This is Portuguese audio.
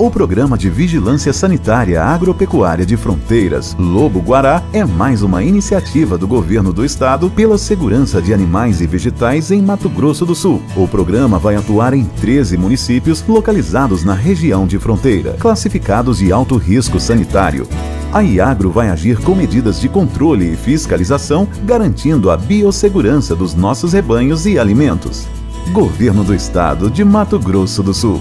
O Programa de Vigilância Sanitária Agropecuária de Fronteiras, Lobo Guará, é mais uma iniciativa do Governo do Estado pela segurança de animais e vegetais em Mato Grosso do Sul. O programa vai atuar em 13 municípios localizados na região de fronteira, classificados de alto risco sanitário. A Iagro vai agir com medidas de controle e fiscalização, garantindo a biossegurança dos nossos rebanhos e alimentos. Governo do Estado de Mato Grosso do Sul.